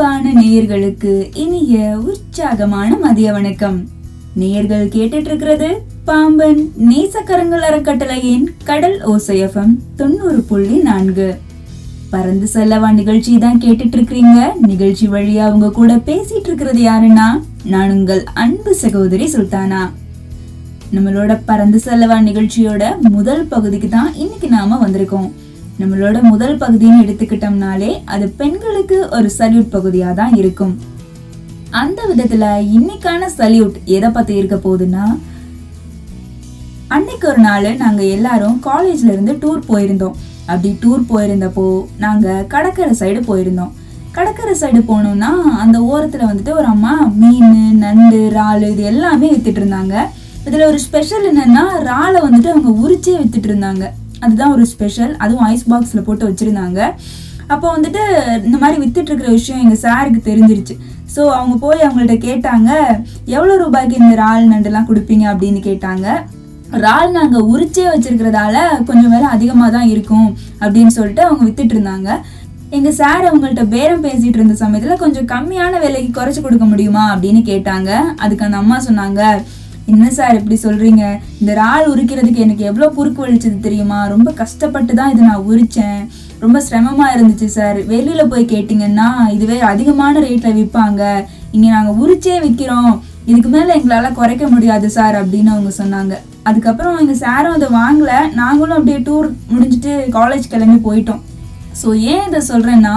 அன்பான நேயர்களுக்கு இனிய உற்சாகமான மதிய வணக்கம். நேயர்கள் கேட்டுட்டு இருக்கிறது பாம்பன் நேசக்கரங்கள் அறக்கட்டளையின் கடல் ஓசையஃபம் தொண்ணூறு புள்ளி நான்கு. பறந்து செல்லவா நிகழ்ச்சி தான் கேட்டுட்டு இருக்கிறீங்க நிகழ்ச்சி வழியா அவங்க கூட பேசிட்டு இருக்கிறது யாருன்னா நான் உங்கள் அன்பு சகோதரி சுல்தானா. நம்மளோட பறந்து செல்லவா நிகழ்ச்சியோட முதல் பகுதிக்கு தான் இன்னைக்கு நாம வந்திருக்கோம். நம்மளோட முதல் பகுதின்னு எடுத்துக்கிட்டோம்னாலே அது பெண்களுக்கு ஒரு சல்யூட் பகுதியாக தான் இருக்கும். அந்த விதத்துல இன்னைக்கான சல்யூட் எதை பத்தி இருக்க போகுதுன்னா அன்னைக்கு ஒரு நாள் நாங்க எல்லாரும் காலேஜ்ல இருந்து டூர் போயிருந்தோம். அப்படி டூர் போயிருந்தப்போ நாங்க கடற்கரை சைடு போயிருந்தோம். கடற்கரை சைடு போனோம்னா அந்த ஓரத்துல வந்துட்டு ஒரு அம்மா மீன் நண்டு இறால் இது எல்லாமே வித்துட்டு இருந்தாங்க. இதுல ஒரு ஸ்பெஷல் என்னன்னா இறாலை வந்துட்டு அவங்க உரிச்சே வித்துட்டு இருந்தாங்க. அதுதான் ஒரு ஸ்பெஷல் அதுவும் ஐஸ் பாக்ஸில் போட்டு வச்சுருந்தாங்க. அப்போ வந்துட்டு இந்த மாதிரி வித்துட்ருக்கிற விஷயம் எங்கள் சாருக்கு தெரிஞ்சிருச்சு. ஸோ அவங்க போய் அவங்கள்ட்ட கேட்டாங்க எவ்வளோ ரூபாய்க்கு இந்த இறால் நண்டுலாம் கொடுப்பீங்க? அப்படின்னு கேட்டாங்க. இறால் நாங்கள் உரிச்சே வச்சுருக்கிறதால கொஞ்சம் விலை அதிகமாக தான் இருக்கும் அப்படின்னு சொல்லிட்டு அவங்க வித்துட்டு இருந்தாங்க எங்கள் சார் அவங்கள்ட்ட பேரம் பேசிகிட்டு இருந்த சமயத்தில் கொஞ்சம் கம்மியான விலைக்கு குறைச்சி கொடுக்க முடியுமா? அப்படின்னு கேட்டாங்க. அதுக்கு அந்த அம்மா சொன்னாங்க என்ன சார் இப்படி சொல்றீங்க? இந்த இறால் உரிக்கிறதுக்கு எனக்கு எவ்வளோ குறுக்கு வலிச்சது தெரியுமா? ரொம்ப கஷ்டப்பட்டு தான் இதை நான் உரிச்சேன். ரொம்ப சிரமமா இருந்துச்சு சார். வெளியில போய் கேட்டிங்கன்னா இதுவே அதிகமான ரேட்ல விற்பாங்க. இங்க நாங்க உரிச்சே விற்கிறோம் இதுக்கு மேல எங்களால குறைக்க முடியாது சார் அப்படின்னு அவங்க சொன்னாங்க. அதுக்கப்புறம் எங்க சாரும் அதை வாங்கல. நாங்களும் அப்படியே டூர் முடிஞ்சுட்டு காலேஜ் கிளம்பி போயிட்டோம். ஸோ ஏன் இதை சொல்றேன்னா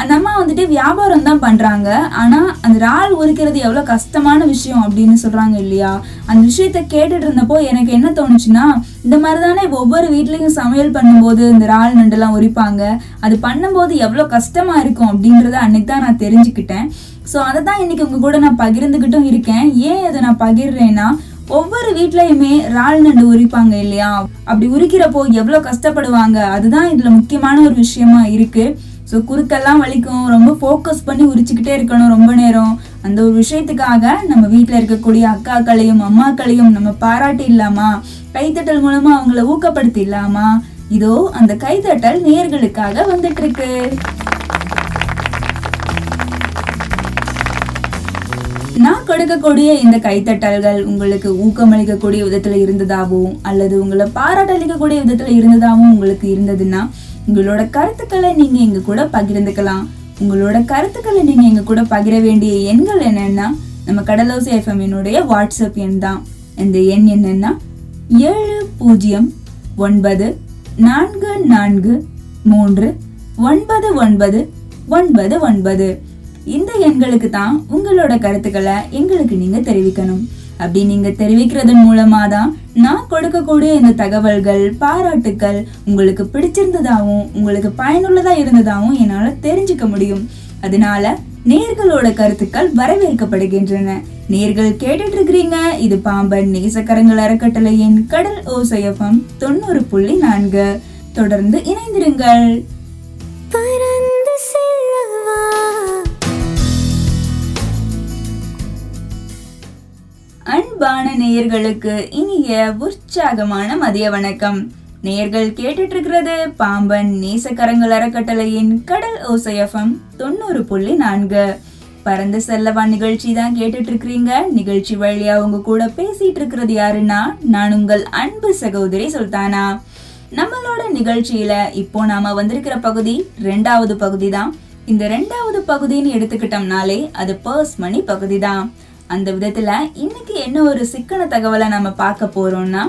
அந்த அம்மா வந்துட்டு வியாபாரம் தான் பண்ணுறாங்க ஆனால் அந்த இறால் உரிக்கிறது எவ்வளோ கஷ்டமான விஷயம் அப்படின்னு சொல்கிறாங்க இல்லையா? அந்த விஷயத்த கேட்டுட்டு இருந்தப்போ எனக்கு என்ன தோணுச்சுன்னா இந்த மாதிரி தானே ஒவ்வொரு வீட்லேயும் சமையல் பண்ணும்போது இந்த இறால் நண்டுலாம் உரிப்பாங்க. அது பண்ணும்போது எவ்வளோ கஷ்டமாக இருக்கும் அப்படின்றத அன்னைக்கு தான் நான் தெரிஞ்சுக்கிட்டேன். ஸோ அதை தான் இன்னைக்கு உங்கள் கூட நான் பகிர்ந்துக்கிட்டும் இருக்கேன். ஏன் அதை நான் பகிர்றேன்னா ஒவ்வொரு வீட்லயுமே இறால் நண்டு உரிப்பாங்க இல்லையா? அப்படி உரிக்கிறப்போ எவ்வளோ கஷ்டப்படுவாங்க? அதுதான் இதில் முக்கியமான ஒரு விஷயமா இருக்குது ஸோ குறுக்கெல்லாம் வலிக்கும். ரொம்ப ஃபோக்கஸ் பண்ணி உரிச்சுக்கிட்டே இருக்கணும் ரொம்ப நேரம். அந்த ஒரு விஷயத்துக்காக நம்ம வீட்டில் இருக்கக்கூடிய அக்காக்களையும் அம்மாக்களையும் நம்ம பாராட்டி இல்லாமா? கைத்தட்டல் மூலமா அவங்கள ஊக்கப்படுத்தி இல்லாமா? இதோ அந்த கைத்தட்டல் நேர்களுக்காக வந்துட்டு இருக்கு நான் கொடுக்கக்கூடிய இந்த கைத்தட்டல்கள் உங்களுக்கு ஊக்கமளிக்கக்கூடிய விதத்துல இருந்ததாகவும் அல்லது உங்களை பாராட்டளிக்கக்கூடிய விதத்துல இருந்ததாகவும் உங்களுக்கு இருந்ததுன்னா உங்களோட கருத்துக்களை நீங்க எங்க கூட பகிர்ந்துக்கலாம். உங்களோட கருத்துக்களை நீங்க எங்க கூட பகிர வேண்டிய எண்கள் என்னன்னா நம்ம கடலோசி எஃப்எம்னுடைய வாட்ஸ்அப் எண் தான். இந்த எண் என்னன்னா ஏழு பூஜ்ஜியம் ஒன்பது நான்கு நான்கு மூன்று ஒன்பது ஒன்பது ஒன்பது ஒன்பது. இந்த எண்களுக்கு தான் உங்களோட கருத்துக்களை எங்களுக்கு நீங்க தெரிவிக்கணும். அப்படி நீங்க தெரிவிக்கிறதன் மூலமா தான் நான் கொடுக்கக்கூடிய இந்த தகவல்கள் பாராட்டுக்கள் உங்களுக்கு பிடிச்சிருந்ததாகவும் உங்களுக்கு பயனுள்ளதா இருந்ததாகவும் என்னால தெரிஞ்சுக்க முடியும். அதனால நேர்களோட கருத்துக்கள் வரவேற்கப்படுகின்றன. நேர்கள் கேட்டுட்டு இருக்கிறீங்க இது பாம்பன் நேசக்கரங்கள் அறக்கட்டளையின் கடல் ஓசையஃபம் தொண்ணூறு புள்ளி நான்கு. தொடர்ந்து இணைந்திருங்கள். அன்பான நேயர்களுக்கு இனிய உற்சாகமான மதிய வணக்கம். நேயர்கள் கேட்டுட்டு இருக்கிறது பாம்பன் நேசக்கரங்கள் அறக்கட்டளையின் கடல் ஓசையஃபம் தொண்ணூறு புள்ளி நான்கு. பறந்து செல்லவா நிகழ்ச்சி தான் கேட்டுட்டு இருக்கிறீங்க நிகழ்ச்சி வழியா உங்க கூட பேசிட்டு இருக்கிறது யாருன்னா நான் உங்கள் அன்பு சகோதரி சுல்தானா. நம்மளோட நிகழ்ச்சியில இப்போ நாம வந்திருக்கிற பகுதி ரெண்டாவது பகுதி தான். இந்த ரெண்டாவது பகுதின்னு எடுத்துக்கிட்டோம்னாலே அது பர்ஸ் மணி பகுதி தான். அந்த விதத்தில் இன்னைக்கு என்ன ஒரு சிக்கன தகவலை நம்ம பார்க்க போகிறோம்னா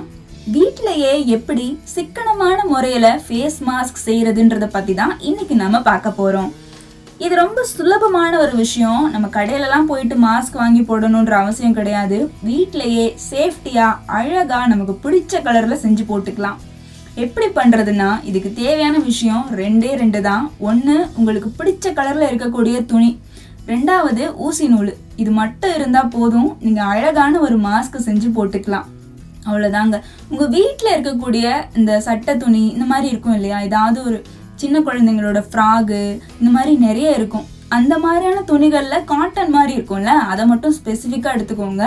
வீட்டிலேயே எப்படி சிக்கனமான முறையில் ஃபேஸ் மாஸ்க் செய்கிறதுன்றத பற்றி தான் இன்னைக்கு நம்ம பார்க்க போகிறோம் இது ரொம்ப சுலபமான ஒரு விஷயம். நம்ம கடையிலலாம் போயிட்டு மாஸ்க் வாங்கி போடணுன்ற அவசியம் கிடையாது. வீட்டிலேயே சேஃப்டியாக அழகாக நமக்கு பிடிச்ச கலரில் செஞ்சு போட்டுக்கலாம். எப்படி பண்ணுறதுன்னா இதுக்கு தேவையான விஷயம் ரெண்டே ரெண்டு தான். ஒன்று உங்களுக்கு பிடிச்ச கலரில் இருக்கக்கூடிய துணி. ரெண்டாவது ஊசி நூல். இது மட்டும் இருந்தால் போதும். நீங்கள் அழகான ஒரு மாஸ்க் செஞ்சு போட்டுக்கலாம். அவ்வளோதாங்க உங்கள் வீட்டில் இருக்கக்கூடிய இந்த சட்டை துணி இந்த மாதிரி இருக்கும் இல்லையா? ஏதாவது ஒரு சின்ன குழந்தைங்களோட ஃப்ராகு இந்த மாதிரி நிறைய இருக்கும். அந்த மாதிரியான துணிகளில் காட்டன் மாதிரி இருக்கும்ல அதை மட்டும் ஸ்பெசிஃபிக்காக எடுத்துக்கோங்க.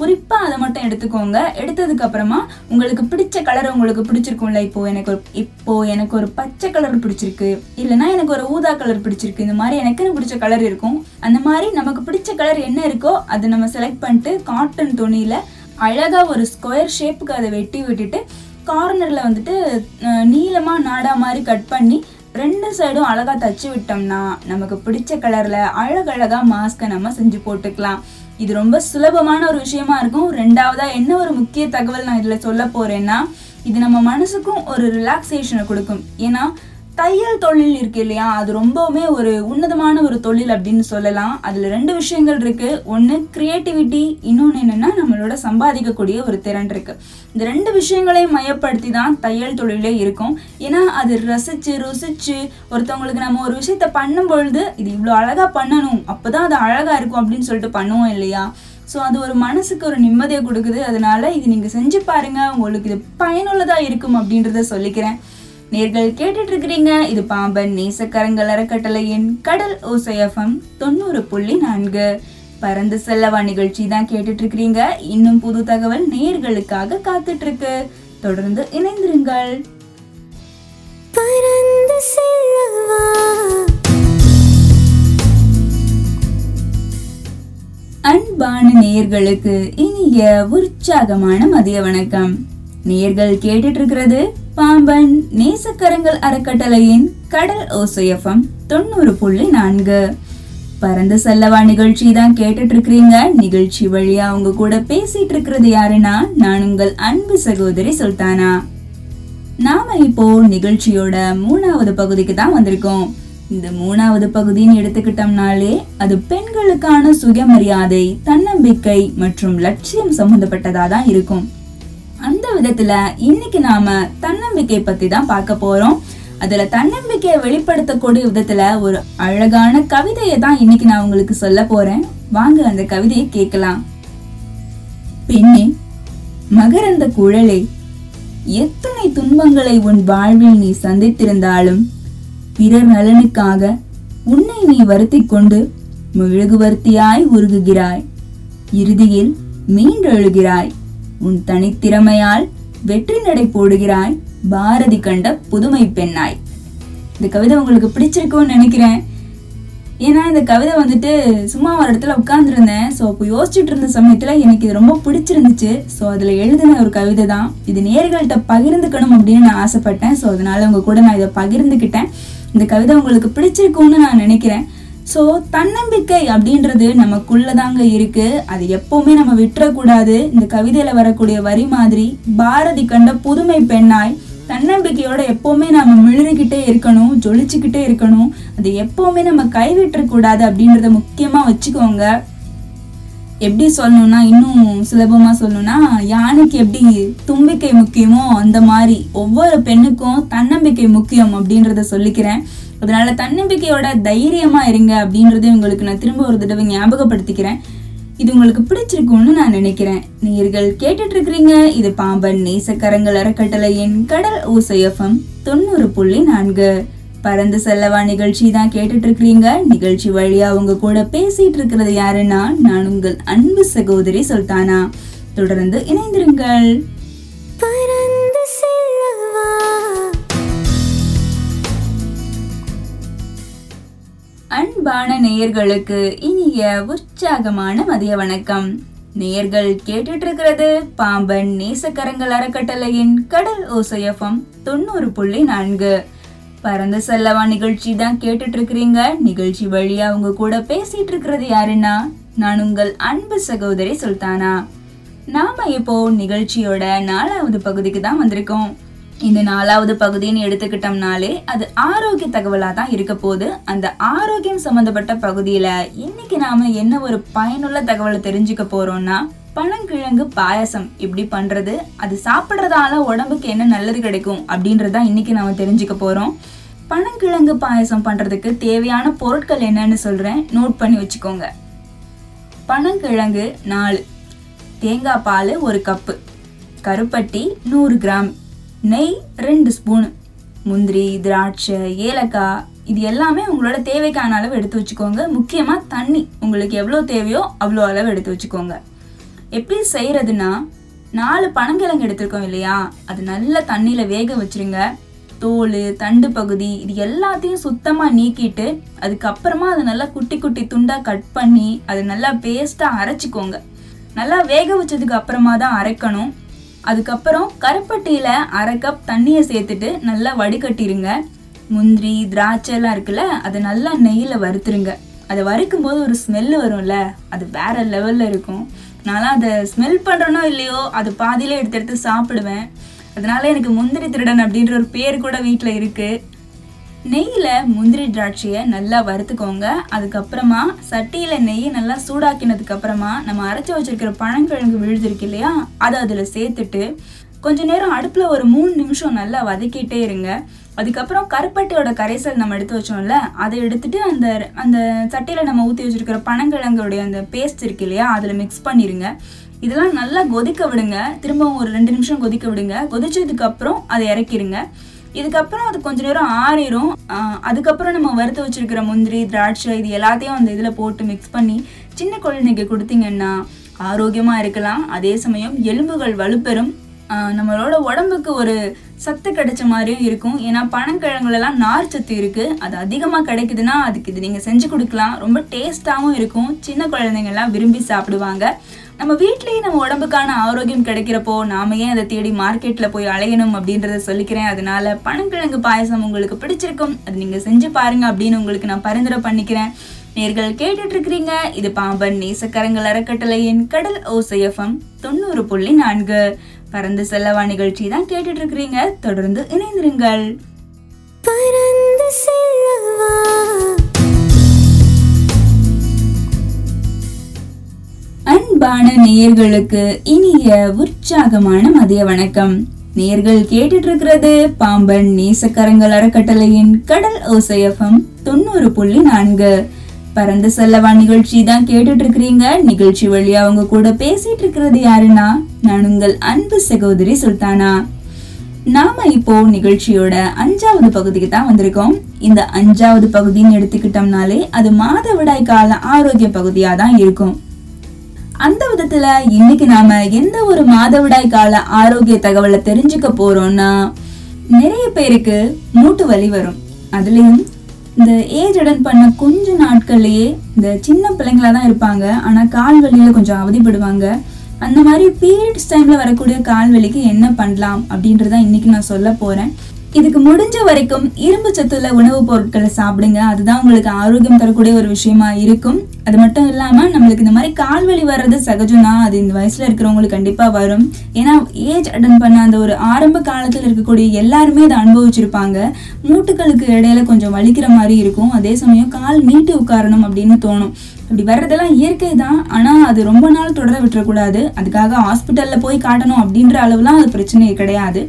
குறிப்பாக அதை மட்டும் எடுத்துக்கோங்க. எடுத்ததுக்கு அப்புறமா உங்களுக்கு பிடிச்ச கலர் உங்களுக்கு பிடிச்சிருக்கும்ல. இப்போ எனக்கு ஒரு இப்போ எனக்கு ஒரு பச்சை கலர் பிடிச்சிருக்கு. இல்லைன்னா எனக்கு ஒரு ஊதா கலர் பிடிச்சிருக்கு. இந்த மாதிரி எனக்குன்னு பிடிச்ச கலர் இருக்கும். அந்த மாதிரி நமக்கு பிடிச்ச கலர் என்ன இருக்கோ அதை நம்ம செலக்ட் பண்ணிட்டு காட்டன் துணியில அழகா ஒரு ஸ்கொயர் ஷேப்புக்கு அதை வெட்டி விட்டுட்டு கார்னரில் வந்துட்டு நீளமாக நாடா மாதிரி கட் பண்ணி ரெண்டு சைடும் அழகா தச்சு விட்டோம்னா நமக்கு பிடிச்ச கலர்ல அழகழகா மாஸ்கை நம்ம செஞ்சு போட்டுக்கலாம். இது ரொம்ப சுலபமான ஒரு விஷயமா இருக்கும். ரெண்டாவதா என்ன ஒரு முக்கிய தகவல் நான் இதுல சொல்ல போறேன்னா இது நம்ம மனசுக்கும் ஒரு ரிலாக்ஸேஷனை கொடுக்கும். ஏன்னா தையல் தொழில் இருக்கு இல்லையா? அது ரொம்பவுமே ஒரு உன்னதமான ஒரு தொழில் அப்படின்னு சொல்லலாம். அதுல ரெண்டு விஷயங்கள் இருக்கு. ஒன்னு கிரியேட்டிவிட்டி இன்னொன்னு என்னன்னா நம்மளோட சம்பாதிக்கக்கூடிய ஒரு திறன் இருக்கு. இந்த ரெண்டு விஷயங்களையும் மையப்படுத்தி தான் தையல் தொழிலே இருக்கும். ஏன்னா அது ரசிச்சு ருசிச்சு ஒருத்தவங்களுக்கு நம்ம ஒரு விஷயத்த பண்ணும் பொழுது இது இவ்வளோ அழகா பண்ணணும் அப்போதான் அது அழகா இருக்கும் அப்படின்னு சொல்லிட்டு பண்ணுவோம் இல்லையா? ஸோ அது ஒரு மனசுக்கு ஒரு நிம்மதியை கொடுக்குது. அதனால இது நீங்க செஞ்சு பாருங்க. உங்களுக்கு இது பயனுள்ளதா இருக்கும் அப்படின்றத சொல்லிக்கிறேன். நேர்கள் கேட்டுட்டு இருக்கிறீங்க இது பாம்பன் நேசக்கரங்கள் அறக்கட்டளையின் கடல் ஓசையஃபம் தொண்ணூறு புள்ளி நான்கு. பறந்து செல்லவா நிகழ்ச்சி தான் கேட்டுட்டு இருக்கிறீங்க இன்னும் புது தகவல் நேர்களுக்காக காத்துட்டு இருக்கு தொடர்ந்து இணைந்திருங்கள். பறந்து செல்லவா. அன்பான நேயர்களுக்கு இனிய உற்சாகமான மதிய வணக்கம். நேயர்கள் கேட்டுட்டு இருக்கிறது பாம்பன் நேசக்கரங்கள் அறக்கட்டளையின் கடல் ஓசையஃபம் தொண்ணூறு புள்ளி நான்கு. பறந்து செல்லவா நிகழ்ச்சி தான் கேட்டுட்டு இருக்கிறீங்க நிகழ்ச்சி வழியா உங்க கூட பேசிட்டு இருக்கிறது யாருன்னா நான் உங்கள் அன்பு சகோதரி சுல்தானா. நாம இப்போ நிகழ்ச்சியோட மூணாவது பகுதிக்கு தான் வந்திருக்கோம். இந்த மூணாவது பகுதின்னு எடுத்துக்கிட்டோம்னாலே அது பெண்களுக்கான சுயமரியாதை தன்னம்பிக்கை மற்றும் லட்சியம் சம்பந்தப்பட்டதா தான் இருக்கும். அந்த விதத்துல இன்னைக்கு நாம தன்னம்பிக்கை பத்தி தான் பார்க்க போறோம். அதுல தன்னம்பிக்கையை வெளிப்படுத்தக்கூடிய விதத்துல ஒரு அழகான கவிதையை தான் இன்னைக்கு நான் உங்களுக்கு சொல்ல போறேன். வாங்க அந்த கவிதையை கேட்கலாம். பெண்ணே மகரந்த குழலே எத்தனை துன்பங்களை உன் வாழ்வில் நீ சந்தித்திருந்தாலும் பிறர் நலனுக்காக உன்னை நீ வருத்தி கொண்டு மெழுகுவர்த்தியாய் உருகுகிறாய். இறுதியில் மீண்டெழுகிறாய். உன் தனித்திறமையால் வெற்றி நடை போடுகிறாய். பாரதி கண்ட புதுமை பெண்ணாய். இந்த கவிதை உங்களுக்கு பிடிச்சிருக்கும்னு நினைக்கிறேன். ஏன்னா இந்த கவிதை வந்துட்டு சும்மா ஒரு இடத்துல உட்காந்துருந்தேன் ஸோ அப்போ யோசிச்சுட்டு இருந்த சமயத்தில் எனக்கு இது ரொம்ப பிடிச்சிருந்துச்சு. ஸோ அதில் எழுதின ஒரு கவிதை தான். இது நேர்கள்ட்ட பகிர்ந்துக்கணும் அப்படின்னு நான் ஆசைப்பட்டேன். ஸோ அதனால உங்கள் கூட நான் இதை பகிர்ந்துக்கிட்டேன். இந்த கவிதை உங்களுக்கு பிடிச்சிருக்கும்னு நான் நினைக்கிறேன். ஸோ தன்னம்பிக்கை அப்படின்றது நமக்குள்ள தாங்க இருக்கு. அது எப்பவுமே நம்ம விட்டுறக்கூடாது. இந்த கவிதையில வரக்கூடிய வரி மாதிரி பாரதி கண்ட புதுமை பெண்ணாய் தன்னம்பிக்கையோட எப்பவுமே நம்ம மிளறிக்கிட்டே இருக்கணும் ஜொலிச்சுக்கிட்டே இருக்கணும். அது எப்பவுமே நம்ம கைவிட்டுறக்கூடாது அப்படின்றத முக்கியமா வச்சுக்கோங்க. எப்படி சொல்லணும்னா இன்னும் சுலபமா சொல்லணும்னா யானைக்கு எப்படி தும்பிக்கை முக்கியமோ அந்த மாதிரி ஒவ்வொரு பெண்ணுக்கும் தன்னம்பிக்கை முக்கியம் அப்படின்றத சொல்லிக்கிறேன். அதனால தன்னம்பிக்கையோட தைரியமா இருங்க அப்படின்றத உங்களுக்கு நான் திரும்ப ஒரு தடவை ஞாபகப்படுத்திக்கிறேன். இது உங்களுக்கு பிடிச்சிருக்கும்னு நான் நினைக்கிறேன். நீர்கள் கேட்டுட்டு இருக்கிறீங்க இது பாம்பன் நேசக்கரங்கள் அறக்கட்டளையின் கடல் ஓசையஃபம் தொண்ணூறு புள்ளி நான்கு. பறந்து செல்லவா நிகழ்ச்சி தான் கேட்டுட்டு இருக்கிறீங்க நிகழ்ச்சி வழியா உங்க கூட பேசிட்டு இருக்கிறது யாருன்னா நான் உங்கள் அன்பு சகோதரி சுல்தானா. தொடர்ந்து இணைந்திருங்கள். அன்பான நேயர்களுக்கு இனிய உற்சாகமான மதிய வணக்கம். நேயர்கள் கேட்டுட்டு இருக்கிறது பாம்பன் நேசக்கரங்கள் அறக்கட்டளையின் கடல் ஓசையஃபம் தொண்ணூறு புள்ளி நான்கு. பறந்து செல்லவா நிகழ்ச்சி தான் கேட்டுட்டு இருக்கிறீங்க நிகழ்ச்சி வழியா உங்க கூட பேசிட்டு இருக்கிறது யாருன்னா நான் உங்கள் அன்பு சகோதரி சுல்தானா. நாம இப்போ நிகழ்ச்சியோட நாலாவது பகுதிக்கு தான் வந்திருக்கோம். இந்த நாலாவது பகுதின்னு எடுத்துக்கிட்டோம்னாலே அது ஆரோக்கிய தகவலாக தான் இருக்க போது அந்த ஆரோக்கியம் சம்மந்தப்பட்ட பகுதியில் இன்னைக்கு நாம என்ன ஒரு பயனுள்ள தகவலை தெரிஞ்சுக்க போகிறோம்னா பனங்கிழங்கு பாயாசம் எப்படி பண்ணுறது அது சாப்பிட்றதால உடம்புக்கு என்ன நல்லது கிடைக்கும் அப்படின்றத இன்னைக்கு நாம தெரிஞ்சுக்க போகிறோம் பனங்கிழங்கு பாயசம் பண்ணுறதுக்கு தேவையான பொருட்கள் என்னன்னு சொல்கிறேன் நோட் பண்ணி வச்சுக்கோங்க. பனங்கிழங்கு நாலு தேங்காய் பால் ஒரு கப்பு கருப்பட்டி நூறு கிராம் நெய் ரெண்டு ஸ்பூனு. முந்திரி திராட்சை ஏலக்காய் இது எல்லாமே உங்களோட தேவைக்கான அளவு எடுத்து வச்சுக்கோங்க. முக்கியமாக தண்ணி. உங்களுக்கு எவ்வளோ தேவையோ அவ்வளோ அளவு எடுத்து வச்சுக்கோங்க. எப்படி செய்கிறதுனா நாலு பனங்கிழங்கு எடுத்திருக்கோம் இல்லையா? அது நல்லா தண்ணியில் வேக வச்சிருங்க. தோல் தண்டு பகுதி இது எல்லாத்தையும் சுத்தமாக நீக்கிட்டு அதுக்கப்புறமா அதை நல்லா குட்டி குட்டி துண்டாக கட் பண்ணி அதை நல்லா பேஸ்ட்டாக அரைச்சிக்கோங்க. நல்லா வேக வச்சதுக்கு அப்புறமா தான் அரைக்கணும். அதுக்கப்புறம் கருப்பட்டியில் அரை கப் தண்ணியை சேர்த்துட்டு நல்லா வடிகட்டிருங்க. முந்திரி திராட்சை எல்லாம் இருக்குல்ல அதை நல்லா நெய்யில் வறுத்துருங்க. அதை வறுக்கும் போது ஒரு ஸ்மெல் வரும்ல அது வேற லெவலில் இருக்கும். நான்லாம் அதை ஸ்மெல் பண்ணுறேனோ இல்லையோ அது பாதியிலே எடுத்து எடுத்து சாப்பிடுவேன். அதனால எனக்கு முந்திரி திருடன் அப்படின்ற ஒரு பேர் கூட வீட்டில் இருக்குது நெய்யில் முந்திரி திராட்சையை நல்லா வறுத்துக்கோங்க. அதுக்கப்புறமா சட்டியில் நெய்யை நல்லா சூடாக்கினதுக்கு அப்புறமா நம்ம அரைச்சி வச்சிருக்கிற பழங்கிழங்கு விழுது இல்லையா? அதை அதில் சேர்த்துட்டு கொஞ்ச நேரம் அடுப்பில் ஒரு மூணு நிமிஷம் நல்லா வதக்கிட்டே இருங்க. அதுக்கப்புறம் கருப்பட்டியோட கரைசல் நம்ம எடுத்து வச்சோம்ல அதை எடுத்துட்டு அந்த அந்த சட்டியில் நம்ம ஊற்றி வச்சிருக்கிற பனங்கிழங்குடைய அந்த பேஸ்ட் இருக்கு இல்லையா அதில் மிக்ஸ் பண்ணிடுங்க இதெல்லாம் நல்லா கொதிக்க விடுங்க. திரும்பவும் ஒரு ரெண்டு நிமிஷம் கொதிக்க விடுங்க. கொதிச்சதுக்கப்புறம் அதை இறக்கிடுங்க இதுக்கப்புறம் அது கொஞ்ச நேரம் ஆறிடும் அதுக்கப்புறம் நம்ம வறுத்து வச்சிருக்கிற முந்திரி திராட்சை இது எல்லாத்தையும் அந்த இதில் போட்டு மிக்ஸ் பண்ணி சின்ன குழந்தைக்கு கொடுத்தீங்கன்னா ஆரோக்கியமாக இருக்கலாம். அதே சமயம் எலும்புகள் வலுப்பெறும். நம்மளோட உடம்புக்கு ஒரு சத்து கிடைச்ச மாதிரியும் இருக்கும். ஏன்னா பனங்கிழங்குலலாம் நார் சத்து இருக்கு. அது அதிகமாக கிடைக்குதுன்னா அதுக்கு இது நீங்கள் செஞ்சு கொடுக்கலாம். ரொம்ப டேஸ்டாகவும் இருக்கும். சின்ன குழந்தைங்கள்லாம் விரும்பி சாப்பிடுவாங்க. நம்ம வீட்லேயே நம்ம உடம்புக்கான ஆரோக்கியம் கிடைக்கிறப்போ நாம ஏன் அதை தேடி மார்க்கெட்டில் போய் அலையணும் அப்படின்றத சொல்லிக்கிறேன். அதனால பனங்கிழங்கு பாயசம் உங்களுக்கு பிடிச்சிருக்கும். அது நீங்கள் செஞ்சு பாருங்க அப்படின்னு உங்களுக்கு நான் பரிந்துரை பண்ணிக்கிறேன். நேர்கள் கேட்டுட்டு இருக்கிறீங்க இது பாம்பன் நேசக்கரங்கள் அறக்கட்டளையின் கடல் ஓசையஃபம் தொண்ணூறு புள்ளி நான்கு. பறந்து செல்லவா நிகழ்ச்சி தான் கேட்டுட்டு இருக்கிறீங்க தொடர்ந்து இணைந்திருங்கள். பறந்து செல்லவா. அன்பான நேயர்களுக்கு இனிய உற்சாகமான மதிய வணக்கம். நேர்கள் கேட்டுட்டு இருக்கிறது பாம்பன் நேசக்கரங்கள் அறக்கட்டளையின் கடல் ஓசையம் தொண்ணூறு புள்ளி நான்கு. பறந்து செல்லவா நிகழ்ச்சி தான் கேட்டுட்டு இருக்கிறீங்க நிகழ்ச்சி வழியா அவங்க கூட பேசிட்டு இருக்கிறது யாருன்னா நான் உங்கள் அன்பு சகோதரி சுல்தானா. நாம இப்போ நிகழ்ச்சியோட அஞ்சாவது பகுதிக்கு தான் வந்திருக்கோம். இந்த அஞ்சாவது பகுதின்னு எடுத்துக்கிட்டோம்னாலே அது மாதவிடாய் கால ஆரோக்கிய பகுதியா தான் இருக்கும். அந்த விதத்துல இன்னைக்கு நாம எந்த ஒரு மாதவிடாய் கால ஆரோக்கிய தகவலை தெரிஞ்சுக்க போறோம்னா நிறைய பேருக்கு மூட்டு வலி வரும். அதுலயும் இந்த ஏஜ் அடன் பண்ண கொஞ்ச நாட்கள்லயே இந்த சின்ன பிள்ளைங்களா தான் இருப்பாங்க. ஆனா கால் வலியில கொஞ்சம் அவதிப்படுவாங்க. அந்த மாதிரி பீரியட்ஸ் டைம்ல வரக்கூடிய கால் வலிக்கு என்ன பண்ணலாம் அப்படின்றத இன்னைக்கு நான் சொல்ல போறேன். இதுக்கு முடிஞ்ச வரைக்கும் இரும்பு சத்துள்ள உணவுப் பொருட்களை சாப்பிடுங்க. அதுதான் உங்களுக்கு ஆரோக்கியம் தரக்கூடிய ஒரு விஷயமா இருக்கும். அது மட்டும் இல்லாம நம்மளுக்கு இந்த மாதிரி கால் வலி வர்றது சகஜம்னா அது இந்த வயசுல இருக்கிறவங்களுக்கு கண்டிப்பா வரும். ஏன்னா ஏஜ் அட்டன் பண்ண அந்த ஒரு ஆரம்ப காலத்துல இருக்கக்கூடிய எல்லாருமே அதை அனுபவிச்சிருப்பாங்க. மூட்டுகளுக்கு இடையில கொஞ்சம் வலிக்கிற மாதிரி இருக்கும். அதே சமயம் கால் நீட்டி உட்காரணும் அப்படின்னு தோணும். அப்படி வர்றதெல்லாம் இயற்கை தான். ஆனால் அது ரொம்ப நாள் தொடர விட்டுறக்கூடாது. அதுக்காக ஹாஸ்பிட்டலில் போய் காட்டணும் அப்படின்ற அளவுலாம் அது பிரச்சனை கிடையாது.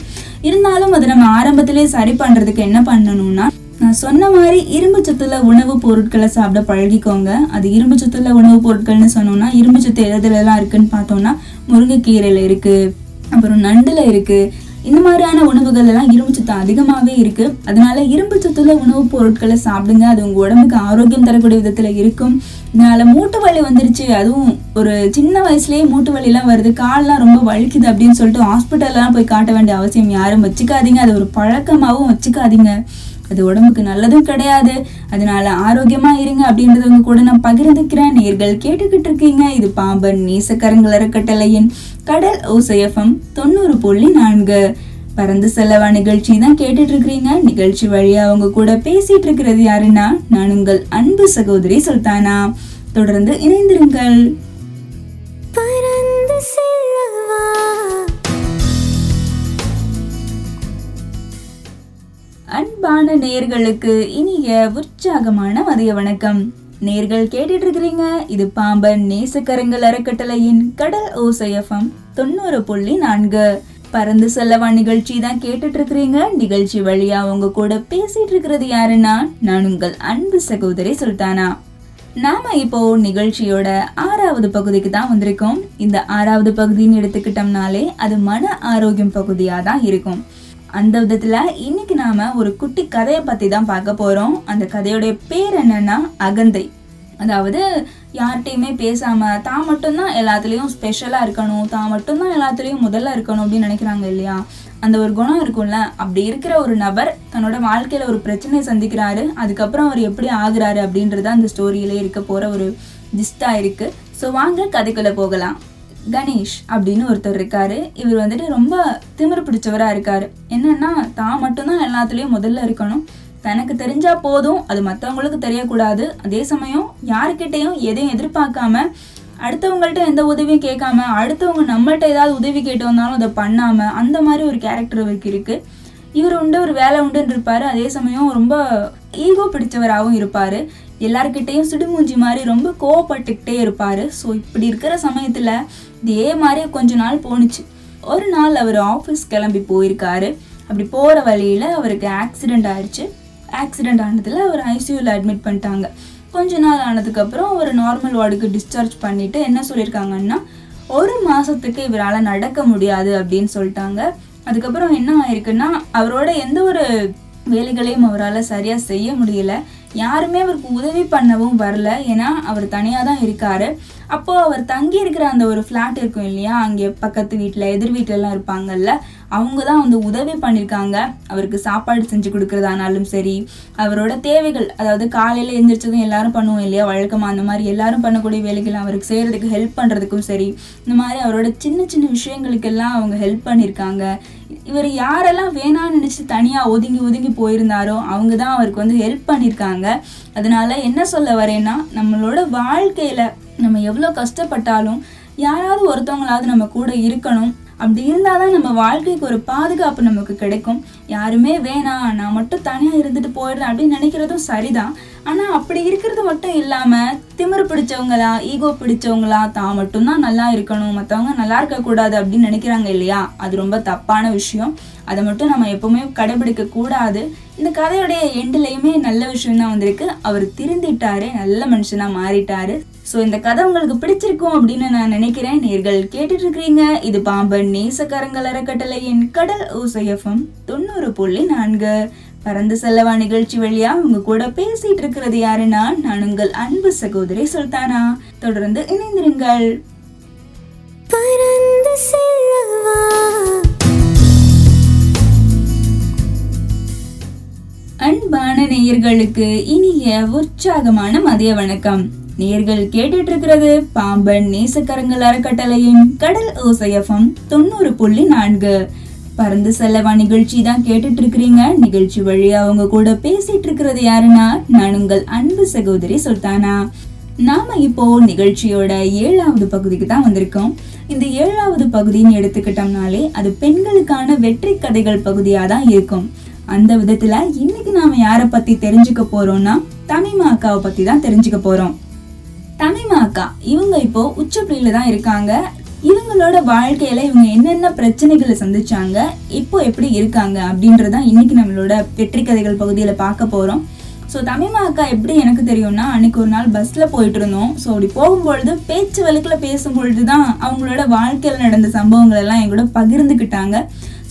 இருந்தாலும் அது நம்ம ஆரம்பத்திலே சரி பண்ணுறதுக்கு என்ன பண்ணணும்னா நான் சொன்ன மாதிரி இரும்பு சத்துள்ள உணவுப் பொருட்களை சாப்பிட பழகிக்கோங்க. அது இரும்பு சத்துள்ள உணவுப் பொருட்கள்னு சொன்னோம்னா இரும்பு சத்து எதுலலாம் இருக்குன்னு பார்த்தோம்னா முருங்கைக்கீரையில் இருக்குது அப்புறம் நண்டில் இருக்குது இந்த மாதிரியான உணவுகள் எல்லாம் இரும்பு சத்து அதிகமாகவே இருக்கு. அதனால இரும்பு சத்துள்ள உணவுப் பொருட்களை சாப்பிடுங்க. அது உங்க உடம்புக்கு ஆரோக்கியம் தரக்கூடிய விதத்துல இருக்கும். இதனால மூட்டு வலி வந்துருச்சு. அதுவும் ஒரு சின்ன வயசுலயே மூட்டு வலிலாம் வருது. கால்லாம் ரொம்ப வலிக்குது அப்படின்னு சொல்லிட்டு ஹாஸ்பிட்டல்லாம் போய் காட்ட வேண்டிய அவசியம் யாரும் வச்சுக்காதீங்க. அது ஒரு பழக்கமாகவும் வச்சுக்காதீங்க. அது உடம்புக்கு நல்லதும் கிடையாது. அதனால ஆரோக்கியமா இருங்க அப்படின்றதவுங்க கூட நான் பகிர்ந்துக்கிறேன். நேர்கள் கேட்டுக்கிட்டு இருக்கீங்க. இது பாம்பன் நேசக்கரங்கள் அறக்கட்டளையின் கடல் ஓசையஃபம் தொண்ணூறு புள்ளி நான்கு. பறந்து செல்லவா நிகழ்ச்சி தான் கேட்டுட்டு இருக்கிறீங்க. நிகழ்ச்சி வழியா அவங்க கூட பேசிட்டு இருக்கிறது யாருன்னா நான் உங்கள் அன்பு சகோதரி சுல்தானா. தொடர்ந்து இணைந்திருங்கள். அன்பான நேர்களுக்கு இனிய உற்சாகமான மதிய வணக்கம். நேர்கள் கேட்டுட்டு இருக்கிறீங்க இது பாம்பன் நேசக்கரங்கள் அறக்கட்டளையின் கடல் ஓசையஃபம் தொண்ணூறு புள்ளி நான்கு. பறந்து செல்லவா நிகழ்ச்சி தான் கேட்டுட்டு இருக்கிறீங்க நிகழ்ச்சி வழியா உங்க கூட பேசிட்டு இருக்கிறது யாருன்னா நான் உங்கள் அன்பு சகோதரி சுல்தானா. நாம இப்போ நிகழ்ச்சியோட ஆறாவது பகுதிக்கு தான் வந்திருக்கோம். இந்த ஆறாவது பகுதின்னு எடுத்துக்கிட்டோம்னாலே அது மன ஆரோக்கியம் பகுதியா தான் இருக்கும். அந்த விதத்தில் இன்னைக்கு நாம ஒரு குட்டி கதையை பற்றி தான் பார்க்க போகிறோம் அந்த கதையோடைய பேர் என்னன்னா அகந்தை. அதாவது யார்கிட்டையுமே பேசாம தான் மட்டும்தான் எல்லாத்துலேயும் ஸ்பெஷலாக இருக்கணும் தான் மட்டும்தான் எல்லாத்துலேயும் முதல்ல இருக்கணும் அப்படின்னு நினைக்கிறாங்க இல்லையா? அந்த ஒரு குணம் இருக்கும்ல. அப்படி இருக்கிற ஒரு நபர் தன்னோட வாழ்க்கையில் ஒரு பிரச்சனையை சந்திக்கிறாரு. அதுக்கப்புறம் அவர் எப்படி ஆகுறாரு அப்படின்றது அந்த ஸ்டோரியிலே இருக்க போகிற ஒரு ஜிஸ்டாக இருக்குது ஸோ வாங்க கதைக்குள்ளே போகலாம். கணேஷ் அப்படின்னு ஒருத்தர் இருக்காரு. இவர் வந்துட்டு ரொம்ப திமிரு பிடிச்சவராக இருக்காரு. என்னன்னா தான் மட்டும்தான் எல்லாத்துலேயும் முதல்ல இருக்கணும். தனக்கு தெரிஞ்சா போதும். அது மற்றவங்களுக்கு தெரியக்கூடாது. அதே சமயம் யாருக்கிட்டையும் எதையும் எதிர்பார்க்காம அடுத்தவங்கள்ட்ட எந்த உதவியும் கேட்காம அடுத்தவங்க நம்மள்ட்ட ஏதாவது உதவி கேட்டு வந்தாலும் அதை பண்ணாம அந்த மாதிரி ஒரு கேரக்டர் இவருக்கு இருக்கு. இவர் உண்டு ஒரு வேலை உண்டுன்னு இருப்பாரு. அதே சமயம் ரொம்ப ஈகோ பிடிச்சவராகவும் இருப்பாரு. எல்லார்கிட்டையும் சிடுமூஞ்சி மாதிரி ரொம்ப கோவப்பட்டுக்கிட்டே இருப்பாரு. ஸோ இப்படி இருக்கிற சமயத்துல இதே மாதிரி கொஞ்ச நாள் போணுச்சு. ஒரு நாள் அவர் ஆஃபீஸ் கிளம்பி போயிருக்காரு. அப்படி போற வழியில அவருக்கு ஆக்சிடென்ட் ஆயிடுச்சு ஆக்சிடென்ட் ஆனதுல அவர் ஐசியூவில் அட்மிட் பண்ணிட்டாங்க. கொஞ்ச நாள் ஆனதுக்கப்புறம் ஒரு நார்மல் வார்டுக்கு டிஸ்சார்ஜ் பண்ணிட்டு என்ன சொல்லியிருக்காங்கன்னா ஒரு மாசத்துக்கு இவரால் நடக்க முடியாது அப்படின்னு சொல்லிட்டாங்க. அதுக்கப்புறம் என்ன ஆயிருக்குன்னா அவரோட எந்த ஒரு வேலைகளையும் அவரால் சரியாக செய்ய முடியல. யாருமே அவருக்கு உதவி பண்ணவும் வரல. ஏன்னா அவர் தனியாக தான் இருக்காரு. அப்போ அவர் தங்கி இருக்கிற அந்த ஒரு ஃப்ளாட் இருக்கும் இல்லையா? அங்கே பக்கத்து வீட்டில் எதிர் வீட்டிலலாம் இருப்பாங்கல்ல அவங்க தான் வந்து உதவி பண்ணியிருக்காங்க அவருக்கு சாப்பாடு செஞ்சு கொடுக்கறதானாலும் சரி அவரோட தேவைகள் அதாவது காலையில் எழுந்திரிச்சதும் எல்லாரும் பண்ணுவோம் இல்லையா? வழக்கமாக அந்த மாதிரி எல்லாரும் பண்ணக்கூடிய வேலைகள் அவருக்கு செய்கிறதுக்கு ஹெல்ப் பண்ணுறதுக்கும் சரி இந்த மாதிரி அவரோட சின்ன சின்ன விஷயங்களுக்கெல்லாம் அவங்க ஹெல்ப் பண்ணியிருக்காங்க இவர் யாரெல்லாம் வேணாம்னு நினச்சி தனியாக ஒதுங்கி ஒதுங்கி போயிருந்தாரோ அவங்க தான் அவருக்கு வந்து ஹெல்ப் பண்ணியிருக்காங்க அதனால் என்ன சொல்ல வரேன்னா நம்மளோட வாழ்க்கையில் நம்ம எவ்வளோ கஷ்டப்பட்டாலும் யாராவது ஒருத்தவங்களாவது நம்ம கூட இருக்கணும். அப்படி இருந்தால் தான் நம்ம வாழ்க்கைக்கு ஒரு பாதுகாப்பு நமக்கு கிடைக்கும். யாருமே வேணாம் நான் மட்டும் தனியாக இருந்துட்டு போயிடுறேன் அப்படின்னு நினைக்கிறதும் சரிதான். ஆனால் அப்படி இருக்கிறது மட்டும் இல்லாமல் திமிரு பிடிச்சவங்களா ஈகோ பிடிச்சவங்களா தான் மட்டும்தான் நல்லா இருக்கணும். மற்றவங்க நல்லா இருக்கக்கூடாது அப்படின்னு நினைக்கிறாங்க இல்லையா? அது ரொம்ப தப்பான விஷயம். அதை மட்டும் நம்ம எப்பவுமே கடைபிடிக்க கூடாது. இந்த கதையுடைய எண்டுலையுமே நல்ல விஷயம் தான் வந்திருக்கு. அவர் திருந்திட்டாரு நல்ல மனுஷனா மாறிட்டாரு. ஸோ இந்த கதை உங்களுக்கு பிடிச்சிருக்கும் அப்படின்னு நான் நினைக்கிறேன். நேர்கள் கேட்டுட்டு இருக்கிறீங்க இது பாம்பன் நேசக்கரங்கள் அறக்கட்டளையின் கடல் ஓசையஃபம் தொண்ணூறு புள்ளி நான்கு. பறந்து செல்லவா நிகழ்ச்சி வழியா உங்க கூட பேசிட்டு இருக்கிறது யாருன்னா நான் உங்கள் அன்பு சகோதரி சுல்தானா. தொடர்ந்து இணைந்திருங்கள். பறந்து செல்லவா. அன்பான நேயர்களுக்கு இனிய உற்சாகமான மதிய வணக்கம். நேர்கள் கேட்டுட்டு இருக்கிறது பாம்பன் நேசக்கரங்கள் அறக்கட்டளையின் கடல் ஓசையஃபம் தொண்ணூறு புள்ளி நான்கு. பறந்து செல்லவா நிகழ்ச்சி தான் கேட்டுட்டு இருக்கிறீங்க நிகழ்ச்சி வழியா அவங்க கூட பேசிட்டு இருக்கிறது யாருன்னா நான் உங்கள் அன்பு சகோதரி சுல்தானா. நாம இப்போ நிகழ்ச்சியோட ஏழாவது பகுதிக்கு தான் வந்திருக்கோம். இந்த ஏழாவது பகுதின்னு எடுத்துக்கிட்டோம்னாலே அது பெண்களுக்கான வெற்றி கதைகள் பகுதியா தான் இருக்கும். அந்த விதத்துல இன்னைக்கு நாம யாரை பத்தி தெரிஞ்சுக்க போறோம்னா தமிமா அக்காவை பத்தி தான் தெரிஞ்சுக்க போறோம். தமிமா அக்கா இவங்க இப்போ உச்சப்பிள்ளையில தான் இருக்காங்க. இவங்களோட வாழ்க்கையில இவங்க என்னென்ன பிரச்சனைகளை சந்திச்சாங்க இப்போ எப்படி இருக்காங்க அப்படின்றதான் இன்னைக்கு நம்மளோட வெற்றி கதைகள் பகுதியில பார்க்க போறோம். ஸோ தமிமா அக்கா எப்படி எனக்கு தெரியும்னா அன்னைக்கு ஒரு நாள் பஸ்ல போயிட்டு இருந்தோம். ஸோ அப்படி போகும்பொழுது பேச்சு வழக்கில் பேசும்பொழுது தான் அவங்களோட வாழ்க்கையில் நடந்த சம்பவங்கள் எல்லாம் என் கூட பகிர்ந்துக்கிட்டாங்க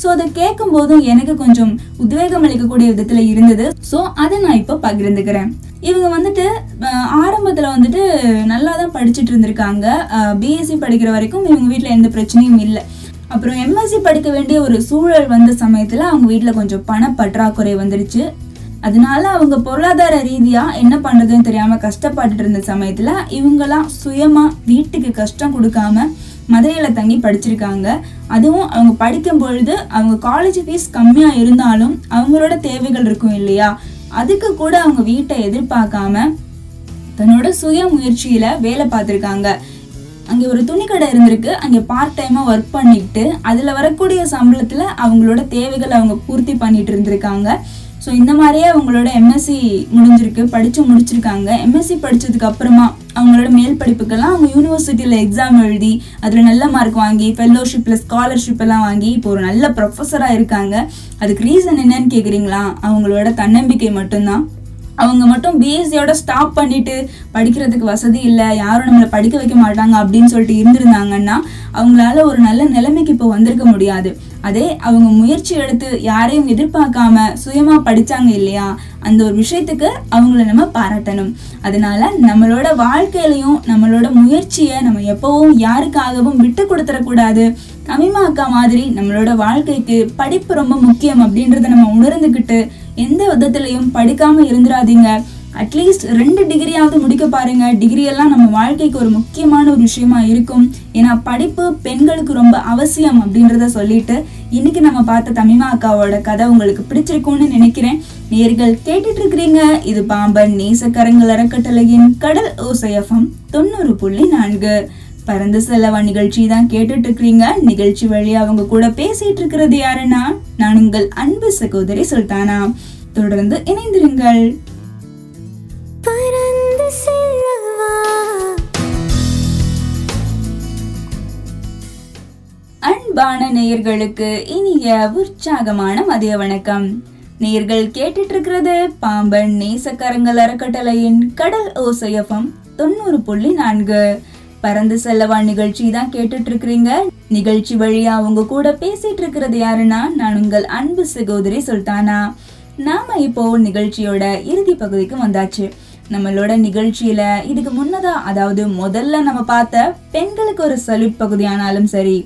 ஸோ அதை கேட்கும் போதும் எனக்கு கொஞ்சம் உத்வேகம் அளிக்கக்கூடிய விதத்துல இருந்தது. ஸோ அதை நான் இப்போ பகிர்ந்துக்கிறேன். இவங்க வந்துட்டு அஹ், ஆரம்பத்துல வந்துட்டு நல்லா தான் படிச்சுட்டு இருந்திருக்காங்க. பிஎஸ்சி படிக்கிற வரைக்கும் இவங்க வீட்டில் எந்த பிரச்சனையும் இல்லை. அப்புறம் எம்எஸ்சி படிக்க வேண்டிய ஒரு சூழல் வந்த சமயத்துல அவங்க வீட்டில் கொஞ்சம் பண பற்றாக்குறை வந்துருச்சு. அதனால அவங்க பொருளாதார ரீதியா என்ன பண்ணுறதுன்னு தெரியாம கஷ்டப்பட்டுட்டு இருந்த சமயத்துல இவங்கெல்லாம் சுயமா வீட்டுக்கு கஷ்டம் கொடுக்காம மதுரையில் தங்கி படிச்சிருக்காங்க. அதுவும் அவங்க படிக்கும் பொழுது அவங்க காலேஜ் ஃபீஸ் கம்மியாக இருந்தாலும் அவங்களோட தேவைகள் இருக்கும் இல்லையா? அதுக்கு கூட அவங்க வீட்டை எதிர்பார்க்காம தன்னோட சுய முயற்சியில வேலை பார்த்துருக்காங்க. அங்கே ஒரு துணிக்கடை இருந்திருக்கு. அங்கே பார்ட் டைமாக ஒர்க் பண்ணிட்டு அதில் வரக்கூடிய சம்பளத்தில் அவங்களோட தேவைகளை அவங்க பூர்த்தி பண்ணிட்டு இருந்திருக்காங்க. ஸோ இந்த மாதிரியே அவங்களோட எம்எஸ்சி முடிஞ்சிருக்கு படித்து முடிச்சிருக்காங்க. எம்எஸ்சி படித்ததுக்கு அப்புறமா அவங்களோட மேல் படிப்புக்கெல்லாம் அவங்க யூனிவர்சிட்டியில் எக்ஸாம் எழுதி அதில் நல்ல மார்க் வாங்கி ஃபெல்லோஷிப்பில் ஸ்காலர்ஷிப் எல்லாம் வாங்கி இப்போ ஒரு நல்ல ப்ரொஃபஸராக இருக்காங்க. அதுக்கு ரீசன் என்னன்னு கேட்குறீங்களா அவங்களோட தன்னம்பிக்கை மட்டும்தான். அவங்க மட்டும் பிஎஸ்சியோட ஸ்டாப் பண்ணிட்டு படிக்கிறதுக்கு வசதி இல்லை யாரும் நம்மளை படிக்க வைக்க மாட்டாங்க அப்படின்னு சொல்லிட்டு இருந்திருந்தாங்கன்னா அவங்களால ஒரு நல்ல நிலைமைக்கு இப்போ வந்திருக்க முடியாது. அதே அவங்க முயற்சி எடுத்து யாரையும் எதிர்பார்க்காம சுயமா படிச்சாங்க இல்லையா அந்த ஒரு விஷயத்துக்கு அவங்கள நம்ம பாராட்டணும். அதனால நம்மளோட வாழ்க்கையிலையும் நம்மளோட முயற்சியை நம்ம எப்பவும் யாருக்காகவும் விட்டு கொடுத்துடக்கூடாது கமிமா அக்கா மாதிரி நம்மளோட வாழ்க்கைக்கு படிப்பு ரொம்ப முக்கியம் அப்படின்றத நம்ம உணர்ந்துக்கிட்டு எந்த விதத்துலையும் படிக்காம இருந்துடாதீங்க அட்லீஸ்ட் ரெண்டு டிகிரியாவது முடிக்க பாருங்க. டிகிரி எல்லாம் நம்ம வாழ்க்கைக்கு ஒரு முக்கியமான ஒரு விஷயமா இருக்கும். ஏன்னா படிப்பு பெண்களுக்கு ரொம்ப அவசியம் அப்படின்றத சொல்லிட்டு இன்னைக்கு நம்ம பார்த்த தமிமா அக்காவோட கதை உங்களுக்கு பிடிச்சிருக்கும்னு நினைக்கிறேன். நேர்கள் கேட்டுட்டு இருக்கிறீங்க இது பாம்பன் நேசக்கரங்கள் அறக்கட்டளையின் கடல் ஓசையஃபம் தொண்ணூறு புள்ளி நான்கு. பறந்து செல்லவா நிகழ்ச்சி தான் கேட்டுட்டு இருக்கிறீங்க நிகழ்ச்சி வழியா அவங்க கூட பேசிட்டு இருக்கிறது யாருன்னா நான் உங்கள் அன்பு சகோதரி சுல்தானா. தொடர்ந்து இணைந்திருங்கள். செல்லவா அன்பான நேயர்களுக்கு இனிய உற்சாகமான மதிய வணக்கம். நேயர்கள் கேட்டுட்டு இருக்கிறது பாம்பன் நேசக்கரங்கள் அறக்கட்டளையின் கடல் ஓசையஃபம் தொண்ணூறு புள்ளி நான்கு. பறந்து செல்லவா நிகழ்ச்சி தான் கேட்டுட்டு இருக்கிறீங்க நிகழ்ச்சி வழியா அவங்க கூட பேசிட்டு இருக்கிறது யாருன்னா நான் உங்கள் அன்பு சகோதரி சுல்தானா. நாம இப்போ நிகழ்ச்சியோட இறுதி பகுதிக்கு வந்தாச்சு. நம்மளோட நிகழ்ச்சியில இதுக்கு முன்னதா அதாவது முதல்ல நம்ம பார்த்த பெண்களுக்கு ஒரு சல்யூட் பகுதியானாலும் சரி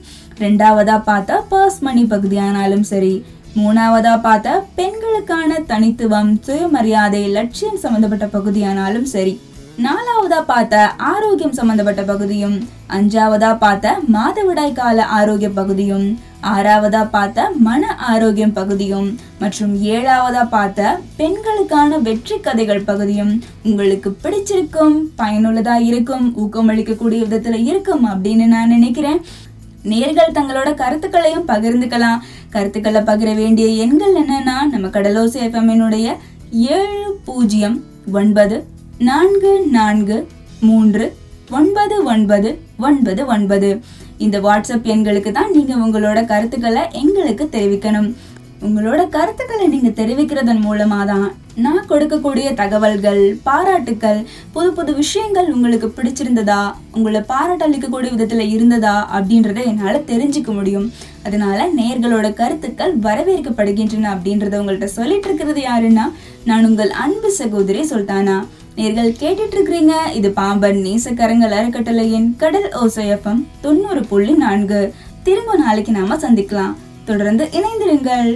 ரெண்டாவதா பார்த்த பர்ஸ் மணி பகுதியானாலும் சரி மூணாவதா பார்த்த பெண்களுக்கான தனித்துவம் சுயமரியாதை லட்சியம் சம்பந்தப்பட்ட பகுதியானாலும் சரி நாலாவதா பார்த்த ஆரோக்கியம் சம்பந்தப்பட்ட பகுதியும் அஞ்சாவதா பார்த்த மாதவிடாய் கால ஆரோக்கிய பகுதியும் ஆறாவதா பார்த்த மன ஆரோக்கியம் பகுதியும் மற்றும் ஏழாவதா பார்த்த பெண்களுக்கான வெற்றி கதைகள் பகுதியும் உங்களுக்கு பிடிச்சிருக்கும் பயனுள்ளதா இருக்கும் ஊக்கமளிக்கக்கூடிய விதத்துல இருக்கும் அப்படின்னு நான் நினைக்கிறேன். நேர்கள் தங்களோட கருத்துக்களையும் பகிர்ந்துக்கலாம். கருத்துக்களை பகிர வேண்டிய எண்கள் என்னன்னா நம்ம கடலோசி எஃப்எம்னுடைய ஏழு பூஜ்ஜியம் ஒன்பது நான்கு நான்கு மூன்று ஒன்பது ஒன்பது ஒன்பது ஒன்பது. இந்த வாட்ஸ்அப் எண்களுக்கு தான் நீங்க உங்களோட கருத்துக்களை எங்களுக்கு தெரிவிக்கணும். உங்களோட கருத்துக்களை நீங்க தெரிவிக்கிறதன் மூலமா தான் நான் கொடுக்கக்கூடிய தகவல்கள் பாராட்டுக்கள் புது புது விஷயங்கள் உங்களுக்கு பிடிச்சிருந்ததா உங்களை பாராட்டளிக்கக்கூடிய விதத்துல இருந்ததா அப்படின்றத என்னால தெரிஞ்சுக்க முடியும். அதனால நேர்களோட கருத்துக்கள் வரவேற்கப்படுகின்றன அப்படின்றத உங்கள்ட்ட சொல்லிட்டு இருக்கிறது யாருன்னா நான் உங்கள் அன்பு சகோதரி சுல்தானா. நேர்கள் கேட்டுட்டு இருக்கிறீங்க இது பாம்பன் நேசக்கரங்கள் அறக்கட்டளையின் கடல் ஓசையப்பம் தொண்ணூறு புள்ளி நான்கு. திரும்ப நாளைக்கு நாம சந்திக்கலாம். தொடர்ந்து இணைந்திருங்கள்.